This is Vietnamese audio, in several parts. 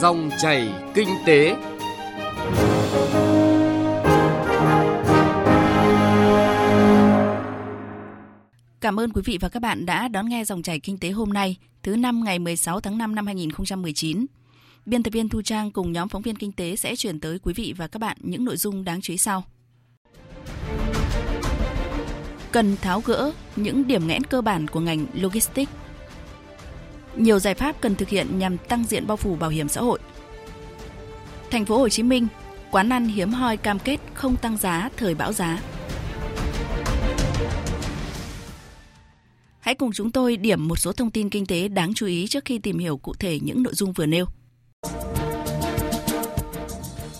Dòng chảy kinh tế. Cảm ơn quý vị và các bạn đã đón nghe dòng chảy kinh tế hôm nay, thứ năm ngày 16 tháng 5 năm 2019. Biên tập viên Thu Trang cùng nhóm phóng viên kinh tế sẽ chuyển tới quý vị và các bạn những nội dung đáng chú ý sau. Cần tháo gỡ những điểm nghẽn cơ bản của ngành logistics. Nhiều giải pháp cần thực hiện nhằm tăng diện bao phủ bảo hiểm xã hội. Thành phố Hồ Chí Minh, quán ăn hiếm hoi cam kết không tăng giá thời bão giá. Hãy cùng chúng tôi điểm một số thông tin kinh tế đáng chú ý trước khi tìm hiểu cụ thể những nội dung vừa nêu.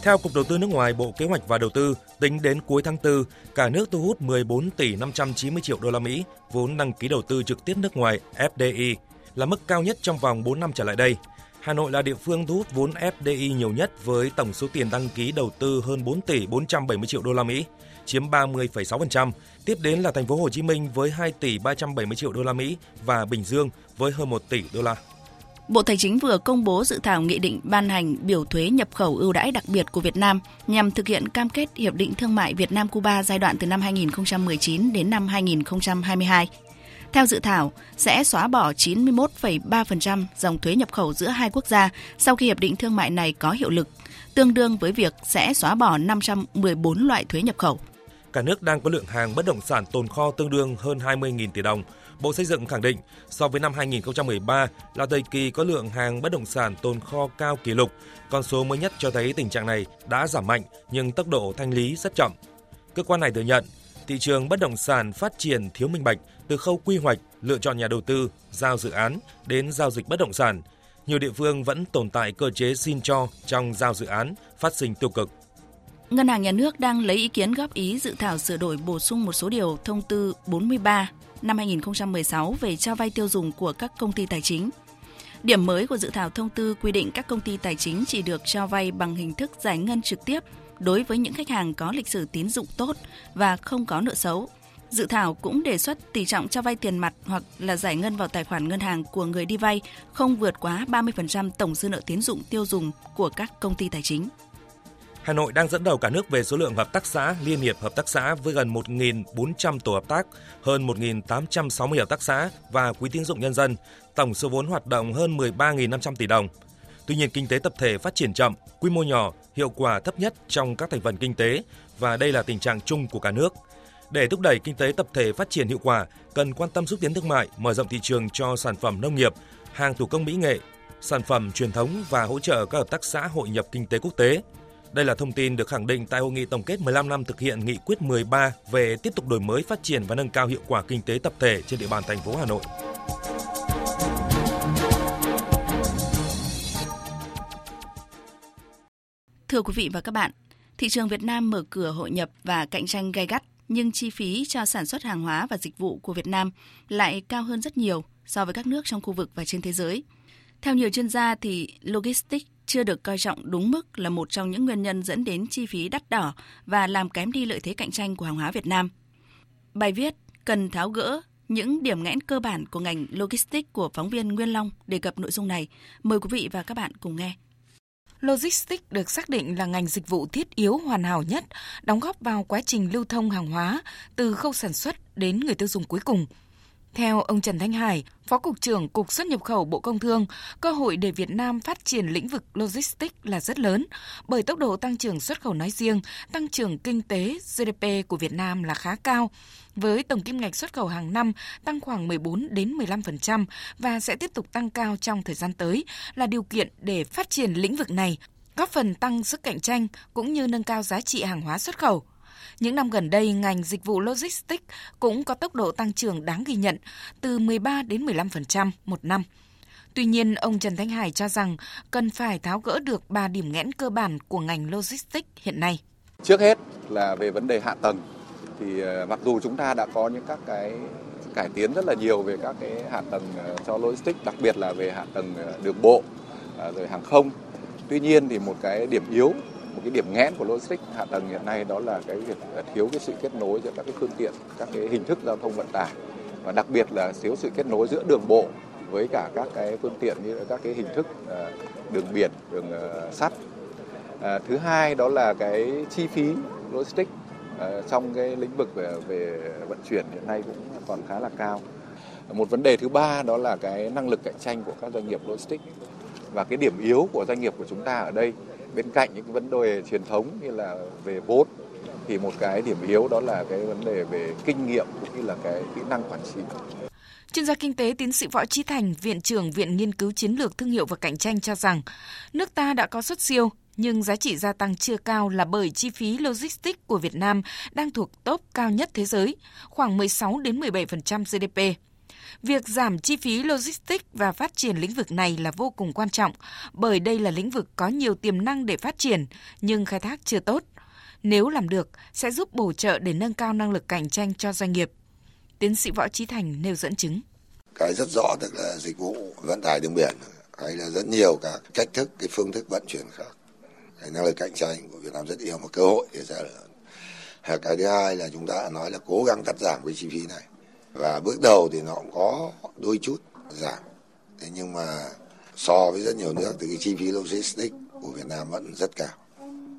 Theo Cục Đầu tư nước ngoài, Bộ Kế hoạch và Đầu tư, tính đến cuối tháng 4, cả nước thu hút 14 tỷ 590 triệu đô la Mỹ vốn đăng ký đầu tư trực tiếp nước ngoài FDI, là mức cao nhất trong vòng 4 năm trở lại đây. Hà Nội là địa phương thu hút vốn FDI nhiều nhất với tổng số tiền đăng ký đầu tư hơn 4 tỷ 470 triệu đô la Mỹ, chiếm 30,6%. Tiếp đến là thành phố Hồ Chí Minh với 2 tỷ 370 triệu đô la Mỹ và Bình Dương với hơn 1 tỷ đô la. Bộ Tài chính vừa công bố dự thảo nghị định ban hành biểu thuế nhập khẩu ưu đãi đặc biệt của Việt Nam nhằm thực hiện cam kết hiệp định thương mại Việt Nam Cuba giai đoạn từ năm 2019 đến năm 2022. Theo dự thảo, sẽ xóa bỏ 91,3% dòng thuế nhập khẩu giữa hai quốc gia sau khi hiệp định thương mại này có hiệu lực, tương đương với việc sẽ xóa bỏ 514 loại thuế nhập khẩu. Cả nước đang có lượng hàng bất động sản tồn kho tương đương hơn 20.000 tỷ đồng. Bộ Xây dựng khẳng định so với năm 2013 là thời kỳ có lượng hàng bất động sản tồn kho cao kỷ lục. Con số mới nhất cho thấy tình trạng này đã giảm mạnh nhưng tốc độ thanh lý rất chậm. Cơ quan này thừa nhận thị trường bất động sản phát triển thiếu minh bạch từ khâu quy hoạch, lựa chọn nhà đầu tư, giao dự án đến giao dịch bất động sản. Nhiều địa phương vẫn tồn tại cơ chế xin cho trong giao dự án, phát sinh tiêu cực. Ngân hàng Nhà nước đang lấy ý kiến góp ý dự thảo sửa đổi bổ sung một số điều thông tư 43 năm 2016 về cho vay tiêu dùng của các công ty tài chính. Điểm mới của dự thảo thông tư quy định các công ty tài chính chỉ được cho vay bằng hình thức giải ngân trực tiếp đối với những khách hàng có lịch sử tín dụng tốt và không có nợ xấu. Dự thảo cũng đề xuất tỷ trọng cho vay tiền mặt hoặc là giải ngân vào tài khoản ngân hàng của người đi vay không vượt quá 30% tổng dư nợ tín dụng tiêu dùng của các công ty tài chính. Hà Nội đang dẫn đầu cả nước về số lượng hợp tác xã, liên hiệp hợp tác xã với gần 1.400 tổ hợp tác, hơn 1.860 hợp tác xã và quỹ tín dụng nhân dân, tổng số vốn hoạt động hơn 13.500 tỷ đồng. Tuy nhiên, kinh tế tập thể phát triển chậm, quy mô nhỏ, hiệu quả thấp nhất trong các thành phần kinh tế và đây là tình trạng chung của cả nước. Để thúc đẩy kinh tế tập thể phát triển hiệu quả, cần quan tâm xúc tiến thương mại, mở rộng thị trường cho sản phẩm nông nghiệp, hàng thủ công mỹ nghệ, sản phẩm truyền thống và hỗ trợ các hợp tác xã hội nhập kinh tế quốc tế. Đây là thông tin được khẳng định tại hội nghị tổng kết 15 năm thực hiện nghị quyết 13 về tiếp tục đổi mới, phát triển và nâng cao hiệu quả kinh tế tập thể trên địa bàn thành phố Hà Nội. Thưa quý vị và các bạn, thị trường Việt Nam mở cửa hội nhập và cạnh tranh gay gắt, nhưng chi phí cho sản xuất hàng hóa và dịch vụ của Việt Nam lại cao hơn rất nhiều so với các nước trong khu vực và trên thế giới. Theo nhiều chuyên gia thì logistics chưa được coi trọng đúng mức là một trong những nguyên nhân dẫn đến chi phí đắt đỏ và làm kém đi lợi thế cạnh tranh của hàng hóa Việt Nam. Bài viết cần tháo gỡ những điểm nghẽn cơ bản của ngành logistics của phóng viên Nguyên Long đề cập nội dung này. Mời quý vị và các bạn cùng nghe. Logistics được xác định là ngành dịch vụ thiết yếu hoàn hảo nhất, đóng góp vào quá trình lưu thông hàng hóa từ khâu sản xuất đến người tiêu dùng cuối cùng – theo ông Trần Thanh Hải, Phó Cục trưởng Cục xuất nhập khẩu Bộ Công Thương, cơ hội để Việt Nam phát triển lĩnh vực logistics là rất lớn, bởi tốc độ tăng trưởng xuất khẩu nói riêng, tăng trưởng kinh tế GDP của Việt Nam là khá cao, với tổng kim ngạch xuất khẩu hàng năm tăng khoảng 14 đến 15% và sẽ tiếp tục tăng cao trong thời gian tới là điều kiện để phát triển lĩnh vực này, góp phần tăng sức cạnh tranh cũng như nâng cao giá trị hàng hóa xuất khẩu. Những năm gần đây, ngành dịch vụ logistics cũng có tốc độ tăng trưởng đáng ghi nhận, từ 13 đến 15% một năm. Tuy nhiên, ông Trần Thanh Hải cho rằng cần phải tháo gỡ được ba điểm nghẽn cơ bản của ngành logistics hiện nay. Trước hết là về vấn đề hạ tầng thì ờ, mặc dù chúng ta đã có những các cái cải tiến rất là nhiều về các cái hạ tầng ờ, cho logistics, đặc biệt là về hạ tầng ờ, đường bộ rồi hàng không. Tuy nhiên thì một cái điểm yếu một cái điểm nghẽn của logistics hạ tầng hiện nay đó là cái việc thiếu cái sự kết nối giữa các cái phương tiện các cái hình thức giao thông vận tải và đặc biệt là thiếu sự kết nối giữa đường bộ với cả các cái phương tiện như các cái hình thức ờ, đường biển, đường ờ, sắt. Ờ, thứ hai đó là cái chi phí logistics trong cái lĩnh vực về, về vận chuyển hiện nay cũng còn khá là cao. Một vấn đề thứ ba đó là cái năng lực cạnh tranh của các doanh nghiệp logistics và cái điểm yếu của doanh nghiệp của chúng ta ở đây bên cạnh những vấn đề truyền thống như là về vốn thì một cái điểm yếu đó là cái vấn đề về kinh nghiệm cũng như là cái kỹ năng quản trị. Chuyên gia kinh tế tiến sĩ Võ Trí Thành, Viện trưởng Viện Nghiên cứu Chiến lược Thương hiệu và Cạnh tranh cho rằng, nước ta đã có xuất siêu, nhưng giá trị gia tăng chưa cao là bởi chi phí logistics của Việt Nam đang thuộc top cao nhất thế giới, khoảng 16 đến 17% GDP. Việc giảm chi phí logistics và phát triển lĩnh vực này là vô cùng quan trọng, bởi đây là lĩnh vực có nhiều tiềm năng để phát triển nhưng khai thác chưa tốt. Nếu làm được, sẽ giúp bổ trợ để nâng cao năng lực cạnh tranh cho doanh nghiệp. Tiến sĩ Võ Trí Thành nêu dẫn chứng. Cái rất rõ tức là dịch vụ vận tải đường biển hay là rất nhiều các cách thức, cái phương thức vận chuyển khác. Cái năng lực cạnh tranh của Việt Nam rất nhiều một cơ hội thì sẽ. Cái thứ hai là chúng ta đã nói là cố gắng cắt giảm cái chi phí này và bước đầu thì nó cũng có đôi chút giảm thế nhưng mà so với rất nhiều nước thì cái chi phí logistics của Việt Nam vẫn rất cao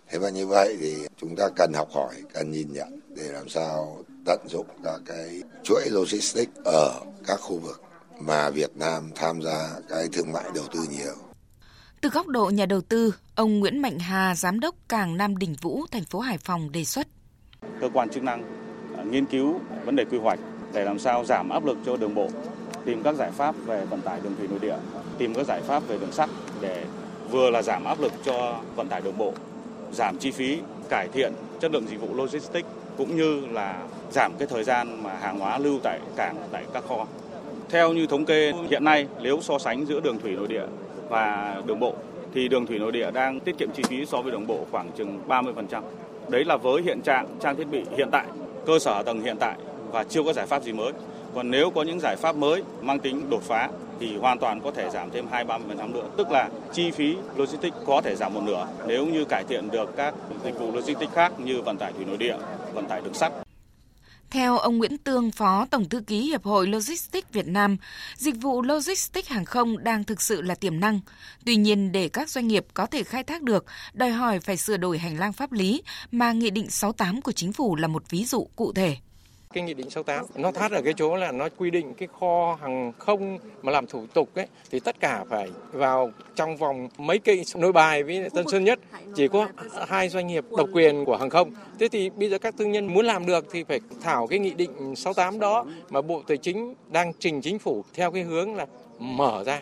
thế và như vậy thì chúng ta cần học hỏi cần nhìn nhận để làm sao tận dụng các cái chuỗi logistics ở các khu vực mà Việt Nam tham gia cái thương mại đầu tư nhiều. Từ góc độ nhà đầu tư, ông Nguyễn Mạnh Hà, giám đốc cảng Nam Đình Vũ, thành phố Hải Phòng đề xuất. Cơ quan chức năng nghiên cứu vấn đề quy hoạch để làm sao giảm áp lực cho đường bộ, tìm các giải pháp về vận tải đường thủy nội địa, tìm các giải pháp về đường sắt để vừa là giảm áp lực cho vận tải đường bộ, giảm chi phí, cải thiện chất lượng dịch vụ logistics cũng như là giảm cái thời gian mà hàng hóa lưu tại cảng tại các kho. Theo như thống kê hiện nay nếu so sánh giữa đường thủy nội địa và đường bộ thì đường thủy nội địa đang tiết kiệm chi phí so với đường bộ khoảng chừng 30%. Đấy là với hiện trạng trang thiết bị hiện tại, cơ sở tầng hiện tại và chưa có giải pháp gì mới. Còn nếu có những giải pháp mới mang tính đột phá thì hoàn toàn có thể giảm thêm 2-30% nữa. Tức là chi phí logistics có thể giảm một nửa nếu như cải thiện được các dịch vụ logistics khác như vận tải thủy nội địa, vận tải đường sắt. Theo ông Nguyễn Tương, Phó Tổng Thư ký Hiệp hội Logistics Việt Nam, dịch vụ logistics hàng không đang thực sự là tiềm năng. Tuy nhiên, để các doanh nghiệp có thể khai thác được, đòi hỏi phải sửa đổi hành lang pháp lý mà Nghị định 68 của Chính phủ là một ví dụ cụ thể. Cái nghị định 68 nó thắt ở cái chỗ là nó quy định cái kho hàng không mà làm thủ tục ấy thì tất cả phải vào trong vòng mấy cây nội bài với Tân Sơn Nhất chỉ có hai doanh nghiệp độc quyền của hàng không. Thế thì bây giờ các tư nhân muốn làm được thì phải thảo cái nghị định 68 đó mà Bộ Tài chính đang trình chính phủ theo cái hướng là mở ra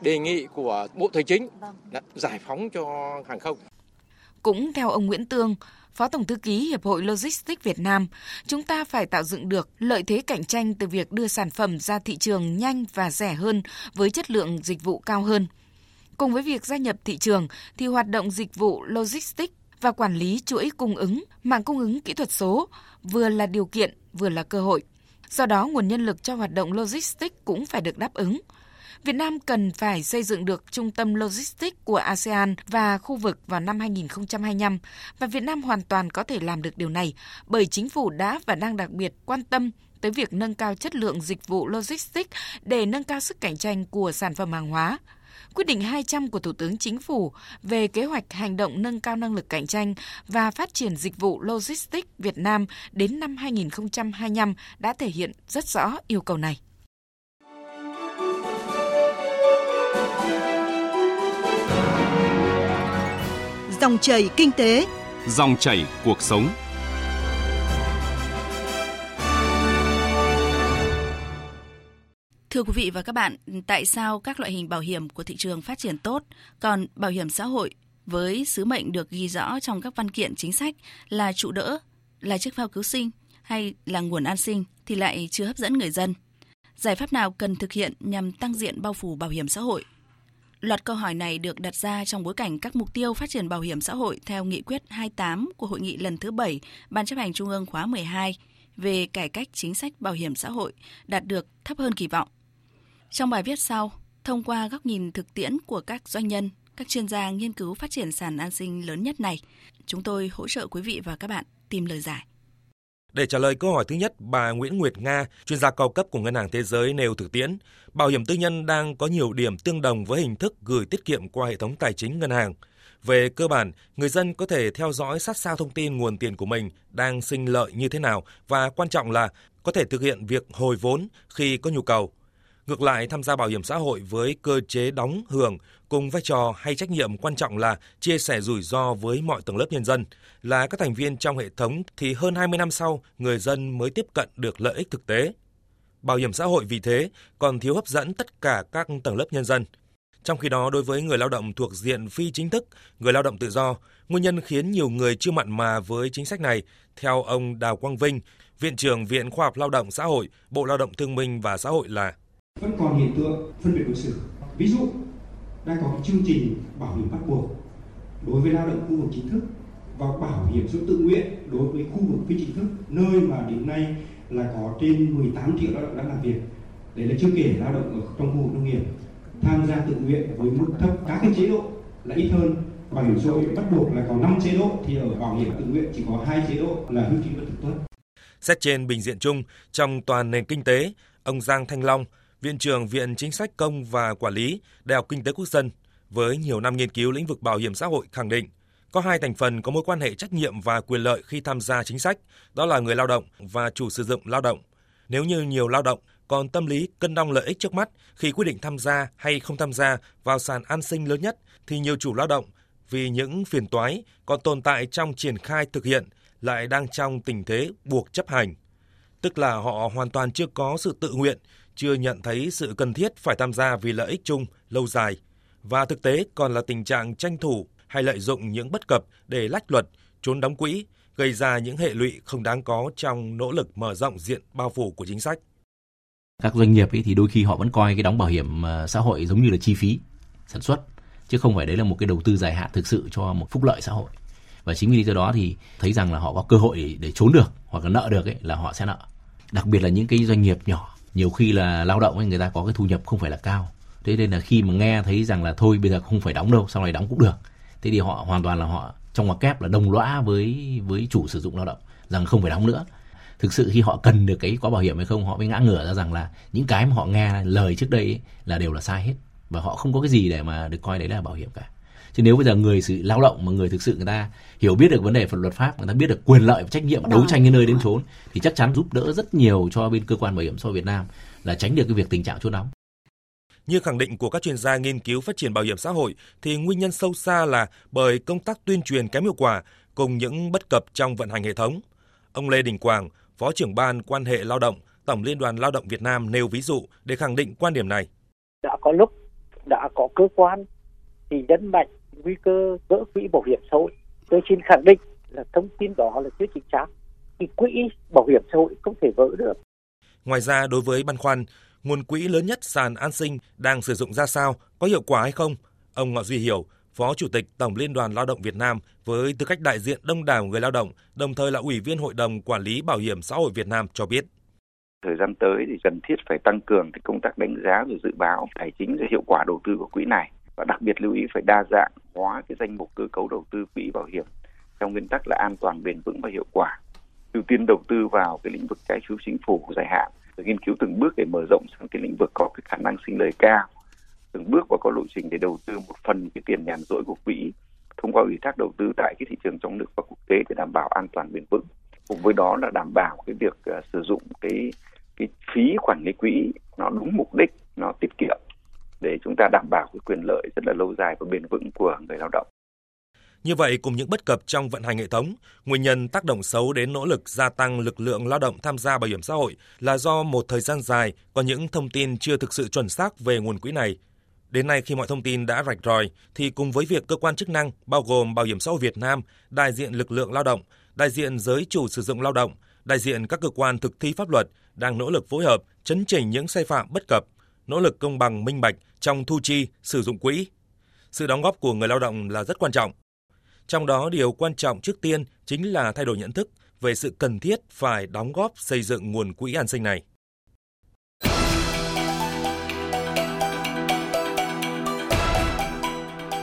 đề nghị của Bộ Tài chính là giải phóng cho hàng không. Cũng theo ông Nguyễn Tương, Phó Tổng Thư ký Hiệp hội Logistics Việt Nam, chúng ta phải tạo dựng được lợi thế cạnh tranh từ việc đưa sản phẩm ra thị trường nhanh và rẻ hơn với chất lượng dịch vụ cao hơn. Cùng với việc gia nhập thị trường thì hoạt động dịch vụ logistics và quản lý chuỗi cung ứng, mạng cung ứng kỹ thuật số vừa là điều kiện vừa là cơ hội. Do đó, nguồn nhân lực cho hoạt động logistics cũng phải được đáp ứng. Việt Nam cần phải xây dựng được trung tâm logistics của ASEAN và khu vực vào năm 2025 và Việt Nam hoàn toàn có thể làm được điều này bởi chính phủ đã và đang đặc biệt quan tâm tới việc nâng cao chất lượng dịch vụ logistics để nâng cao sức cạnh tranh của sản phẩm hàng hóa. Quyết định 200 của Thủ tướng Chính phủ về kế hoạch hành động nâng cao năng lực cạnh tranh và phát triển dịch vụ logistics Việt Nam đến năm 2025 đã thể hiện rất rõ yêu cầu này. Dòng chảy kinh tế, dòng chảy cuộc sống. Thưa quý vị và các bạn, tại sao các loại hình bảo hiểm của thị trường phát triển tốt, còn bảo hiểm xã hội với sứ mệnh được ghi rõ trong các văn kiện chính sách là trụ đỡ, là chiếc phao cứu sinh hay là nguồn an sinh thì lại chưa hấp dẫn người dân? Giải pháp nào cần thực hiện nhằm tăng diện bao phủ bảo hiểm xã hội Loạt câu hỏi này được đặt ra trong bối cảnh các mục tiêu phát triển bảo hiểm xã hội theo nghị quyết 28 của hội nghị lần thứ 7 Ban chấp hành Trung ương khóa 12 về cải cách chính sách bảo hiểm xã hội đạt được thấp hơn kỳ vọng. Trong bài viết sau, thông qua góc nhìn thực tiễn của các doanh nhân, các chuyên gia nghiên cứu phát triển sàn an sinh lớn nhất này, chúng tôi hỗ trợ quý vị và các bạn tìm lời giải. Để trả lời câu hỏi thứ nhất, bà Nguyễn Nguyệt Nga, chuyên gia cao cấp của Ngân hàng Thế giới nêu thực tiễn, bảo hiểm tư nhân đang có nhiều điểm tương đồng với hình thức gửi tiết kiệm qua hệ thống tài chính ngân hàng. Về cơ bản, người dân có thể theo dõi sát sao thông tin nguồn tiền của mình đang sinh lợi như thế nào và quan trọng là có thể thực hiện việc hồi vốn khi có nhu cầu. Ngược lại, tham gia bảo hiểm xã hội với cơ chế đóng hưởng cùng vai trò hay trách nhiệm quan trọng là chia sẻ rủi ro với mọi tầng lớp nhân dân. Là các thành viên trong hệ thống thì hơn 20 năm sau, người dân mới tiếp cận được lợi ích thực tế. Bảo hiểm xã hội vì thế còn thiếu hấp dẫn tất cả các tầng lớp nhân dân. Trong khi đó, đối với người lao động thuộc diện phi chính thức, người lao động tự do, nguyên nhân khiến nhiều người chưa mặn mà với chính sách này, theo ông Đào Quang Vinh, Viện trưởng Viện Khoa học Lao động Xã hội, Bộ Lao động Thương minh và Xã hội là vẫn còn hiện tượng phân biệt đối xử. Ví dụ, đang có cái chương trình bảo hiểm bắt buộc đối với lao động khu vực chính thức và bảo hiểm xã tự nguyện đối với khu vực phi chính thức nơi mà đến nay là có trên 18 triệu lao động đang làm việc. Đấy là chưa kể lao động ở trong khu vực nông nghiệp tham gia tự nguyện với mức thấp các cái chế độ là ít hơn bảo hiểm xã hội bắt buộc là có 5 chế độ thì ở bảo hiểm tự nguyện chỉ có hai chế độ là hưu trí và tử tuất. Xét trên bình diện chung, trong toàn nền kinh tế, ông Giang Thanh Long, Viện trưởng Viện Chính sách Công và Quản lý, Đại học Kinh tế Quốc dân, với nhiều năm nghiên cứu lĩnh vực bảo hiểm xã hội khẳng định, có hai thành phần có mối quan hệ trách nhiệm và quyền lợi khi tham gia chính sách, đó là người lao động và chủ sử dụng lao động. Nếu như nhiều lao động còn tâm lý cân đong lợi ích trước mắt khi quyết định tham gia hay không tham gia vào sàn an sinh lớn nhất thì nhiều chủ lao động vì những phiền toái còn tồn tại trong triển khai thực hiện lại đang trong tình thế buộc chấp hành. Tức là họ hoàn toàn chưa có sự tự nguyện, chưa nhận thấy sự cần thiết phải tham gia vì lợi ích chung lâu dài và thực tế còn là tình trạng tranh thủ hay lợi dụng những bất cập để lách luật, trốn đóng quỹ, gây ra những hệ lụy không đáng có trong nỗ lực mở rộng diện bao phủ của chính sách. Các doanh nghiệp ấy thì đôi khi họ vẫn coi cái đóng bảo hiểm ờ, xã hội giống như là chi phí sản xuất chứ không phải đấy là một cái đầu tư dài hạn thực sự cho một phúc lợi xã hội. Và chính vì lý do đó thì thấy rằng là họ có cơ hội để, để trốn được hoặc là nợ được ấy là họ sẽ nợ. Đặc biệt là những cái doanh nghiệp nhỏ nhiều khi là lao động ấy người ta có cái thu nhập không phải là cao. Thế nên là khi mà nghe thấy rằng là thôi bây giờ không phải đóng đâu sau này đóng cũng được. Thế thì họ hoàn toàn là họ trong ngoặc kép là đồng lõa với với chủ sử dụng lao động rằng không phải đóng nữa. Thực sự khi họ cần được cái có bảo hiểm hay không họ mới ngã ngửa ra rằng là những cái mà họ nghe lời trước đây ấy, là đều là sai hết. Và họ không có cái gì để mà được coi đấy là bảo hiểm cả chứ nếu bây giờ người sự lao động mà người thực sự người ta hiểu biết được vấn đề luật pháp người ta biết được quyền lợi và trách nhiệm đấu tranh đến nơi đến chốn thì chắc chắn giúp đỡ rất nhiều cho bên cơ quan bảo hiểm xã hội Việt Nam là tránh được cái việc tình trạng trốn đóng như khẳng định của các chuyên gia nghiên cứu phát triển bảo hiểm xã hội thì nguyên nhân sâu xa là bởi công tác tuyên truyền kém hiệu quả cùng những bất cập trong vận hành hệ thống. Ông Lê Đình Quảng, Phó trưởng ban quan hệ lao động, Tổng Liên đoàn Lao động Việt Nam nêu ví dụ để khẳng định quan điểm này. Đã có lúc đã có cơ quan thì nhấn mạnh nguy cơ vỡ quỹ bảo hiểm xã hội. Tôi xin khẳng định là thông tin đó là chưa chính xác. Thì quỹ bảo hiểm xã hội không thể vỡ được. Ngoài ra, đối với băn khoăn, nguồn quỹ lớn nhất sàn an sinh đang sử dụng ra sao, có hiệu quả hay không? Ông Ngọ Duy Hiểu, Phó Chủ tịch Tổng Liên đoàn Lao động Việt Nam với tư cách đại diện đông đảo người lao động, đồng thời là Ủy viên Hội đồng Quản lý Bảo hiểm xã hội Việt Nam cho biết. Thời gian tới thì cần thiết phải tăng cường cái công tác đánh giá rồi dự báo tài chính về hiệu quả đầu tư của quỹ này và đặc biệt lưu ý phải đa dạng hóa cái danh mục cơ cấu đầu tư quỹ bảo hiểm theo nguyên tắc là an toàn bền vững và hiệu quả. Ưu tiên đầu tư vào cái lĩnh vực trái phiếu chính phủ dài hạn rồi nghiên cứu từng bước để mở rộng sang cái lĩnh vực có cái khả năng sinh lời cao. Từng bước và có lộ trình để đầu tư một phần cái tiền nhàn rỗi của quỹ thông qua ủy thác đầu tư tại cái thị trường trong nước và quốc tế để đảm bảo an toàn bền vững. Cùng với đó là đảm bảo cái việc uh, sử dụng cái cái phí quản lý quỹ nó đúng mục đích nó tiết kiệm để chúng ta đảm bảo cái quyền lợi rất là lâu dài và bền vững của người lao động. Như vậy, cùng những bất cập trong vận hành hệ thống, nguyên nhân tác động xấu đến nỗ lực gia tăng lực lượng lao động tham gia bảo hiểm xã hội là do một thời gian dài có những thông tin chưa thực sự chuẩn xác về nguồn quỹ này. Đến nay khi mọi thông tin đã rạch ròi thì cùng với việc cơ quan chức năng bao gồm Bảo hiểm xã hội Việt Nam, đại diện lực lượng lao động, đại diện giới chủ sử dụng lao động, đại diện các cơ quan thực thi pháp luật đang nỗ lực phối hợp chấn chỉnh những sai phạm bất cập, nỗ lực công bằng minh bạch trong thu chi, sử dụng quỹ. Sự đóng góp của người lao động là rất quan trọng. Trong đó điều quan trọng trước tiên chính là thay đổi nhận thức về sự cần thiết phải đóng góp xây dựng nguồn quỹ an sinh này.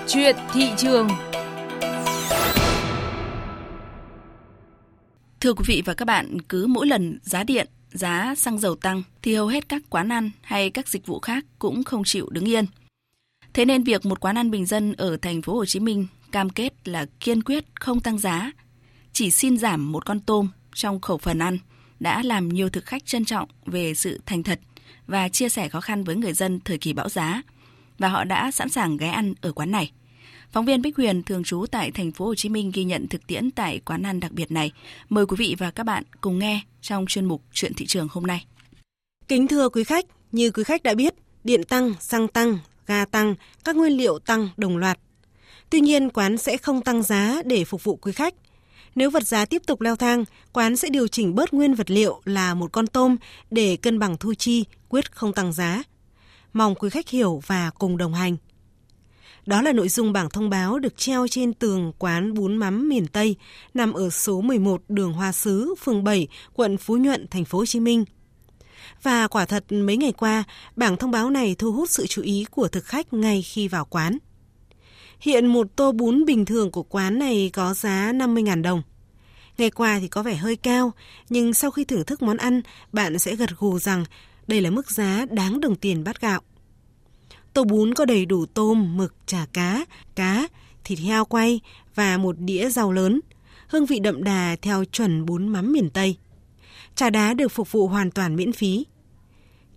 Chuyện thị trường Thưa quý vị và các bạn, cứ mỗi lần giá điện, giá xăng dầu tăng thì hầu hết các quán ăn hay các dịch vụ khác cũng không chịu đứng yên. Thế nên việc một quán ăn bình dân ở thành phố Hồ Chí Minh cam kết là kiên quyết không tăng giá, chỉ xin giảm một con tôm trong khẩu phần ăn đã làm nhiều thực khách trân trọng về sự thành thật và chia sẻ khó khăn với người dân thời kỳ bão giá và họ đã sẵn sàng ghé ăn ở quán này. Phóng viên Bích Huyền thường trú tại thành phố Hồ Chí Minh ghi nhận thực tiễn tại quán ăn đặc biệt này. Mời quý vị và các bạn cùng nghe trong chuyên mục Chuyện thị trường hôm nay. Kính thưa quý khách, như quý khách đã biết, điện tăng, xăng tăng, ga tăng, các nguyên liệu tăng đồng loạt. Tuy nhiên, quán sẽ không tăng giá để phục vụ quý khách. Nếu vật giá tiếp tục leo thang, quán sẽ điều chỉnh bớt nguyên vật liệu là một con tôm để cân bằng thu chi, quyết không tăng giá. Mong quý khách hiểu và cùng đồng hành. Đó là nội dung bảng thông báo được treo trên tường quán bún mắm miền Tây nằm ở số 11 đường Hoa Sứ, phường 7, quận Phú Nhuận, thành phố Hồ Chí Minh. Và quả thật mấy ngày qua, bảng thông báo này thu hút sự chú ý của thực khách ngay khi vào quán. Hiện một tô bún bình thường của quán này có giá 50.000 đồng. Ngày qua thì có vẻ hơi cao, nhưng sau khi thưởng thức món ăn, bạn sẽ gật gù rằng đây là mức giá đáng đồng tiền bát gạo. Tô bún có đầy đủ tôm, mực, chả cá, cá, thịt heo quay và một đĩa rau lớn. Hương vị đậm đà theo chuẩn bún mắm miền Tây. Trà đá được phục vụ hoàn toàn miễn phí.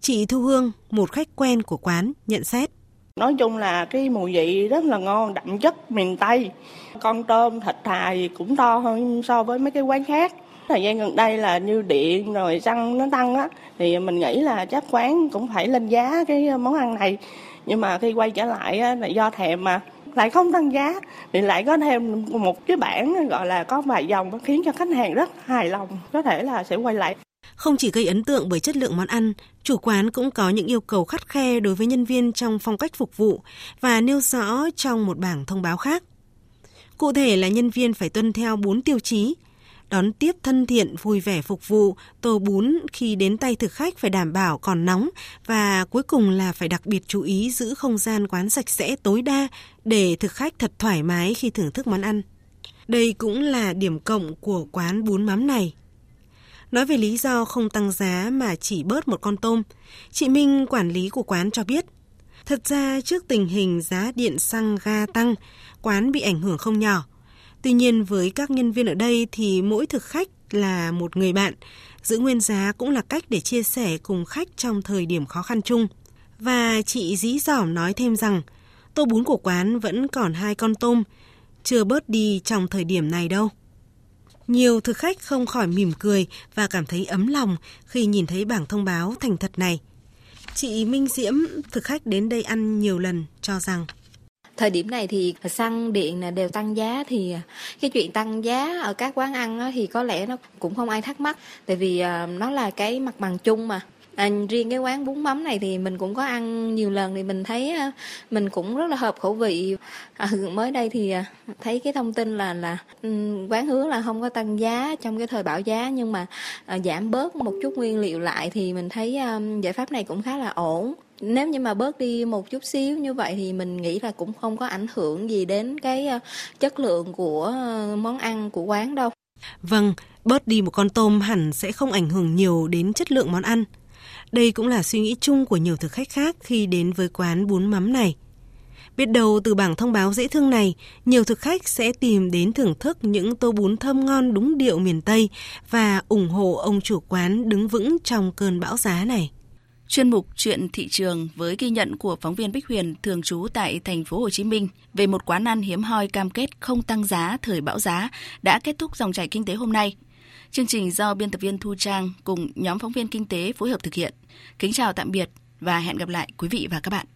Chị Thu Hương, một khách quen của quán, nhận xét. Nói chung là cái mùi vị rất là ngon, đậm chất miền Tây. Con tôm, thịt thà cũng to hơn so với mấy cái quán khác. Thời gian gần đây là như điện rồi xăng nó tăng á, thì mình nghĩ là chắc quán cũng phải lên giá cái món ăn này. Nhưng mà khi quay trở lại á, là do thèm mà lại không tăng giá thì lại có thêm một cái bản gọi là có vài dòng khiến cho khách hàng rất hài lòng có thể là sẽ quay lại không chỉ gây ấn tượng bởi chất lượng món ăn, chủ quán cũng có những yêu cầu khắt khe đối với nhân viên trong phong cách phục vụ và nêu rõ trong một bảng thông báo khác. Cụ thể là nhân viên phải tuân theo 4 tiêu chí, đón tiếp thân thiện, vui vẻ phục vụ, tô bún khi đến tay thực khách phải đảm bảo còn nóng và cuối cùng là phải đặc biệt chú ý giữ không gian quán sạch sẽ tối đa để thực khách thật thoải mái khi thưởng thức món ăn. Đây cũng là điểm cộng của quán bún mắm này. Nói về lý do không tăng giá mà chỉ bớt một con tôm, chị Minh, quản lý của quán cho biết, thật ra trước tình hình giá điện xăng ga tăng, quán bị ảnh hưởng không nhỏ. Tuy nhiên với các nhân viên ở đây thì mỗi thực khách là một người bạn, giữ nguyên giá cũng là cách để chia sẻ cùng khách trong thời điểm khó khăn chung. Và chị dí dỏm nói thêm rằng, tô bún của quán vẫn còn hai con tôm, chưa bớt đi trong thời điểm này đâu. Nhiều thực khách không khỏi mỉm cười và cảm thấy ấm lòng khi nhìn thấy bảng thông báo thành thật này. Chị Minh Diễm, thực khách đến đây ăn nhiều lần, cho rằng thời điểm này thì xăng điện đều tăng giá thì à, cái chuyện tăng giá ở các quán ăn thì có lẽ nó cũng không ai thắc mắc. Tại vì à, nó là cái mặt bằng chung mà. À, riêng cái quán bún mắm này thì mình cũng có ăn nhiều lần thì mình thấy à, mình cũng rất là hợp khẩu vị. À, mới đây thì thấy cái thông tin là là ừ, quán hứa là không có tăng giá trong cái thời bão giá. Nhưng mà à, giảm bớt một chút nguyên liệu lại thì mình thấy à, giải pháp này cũng khá là ổn nếu như mà bớt đi một chút xíu như vậy thì mình nghĩ là cũng không có ảnh hưởng gì đến cái ờ, chất lượng của ờ, món ăn của quán đâu. Vâng, bớt đi một con tôm hẳn sẽ không ảnh hưởng nhiều đến chất lượng món ăn. Đây cũng là suy nghĩ chung của nhiều thực khách khác khi đến với quán bún mắm này. Biết đầu từ bảng thông báo dễ thương này, nhiều thực khách sẽ tìm đến thưởng thức những tô bún thơm ngon đúng điệu miền Tây và ủng hộ ông chủ quán đứng vững trong cơn bão giá này. Chuyên mục Chuyện thị trường với ghi nhận của phóng viên Bích Huyền thường trú tại thành phố Hồ Chí Minh về một quán ăn hiếm hoi cam kết không tăng giá, thời bão giá đã kết thúc dòng chảy kinh tế hôm nay. Chương trình do biên tập viên Thu Trang cùng nhóm phóng viên kinh tế phối hợp thực hiện. Kính chào tạm biệt và hẹn gặp lại quý vị và các bạn.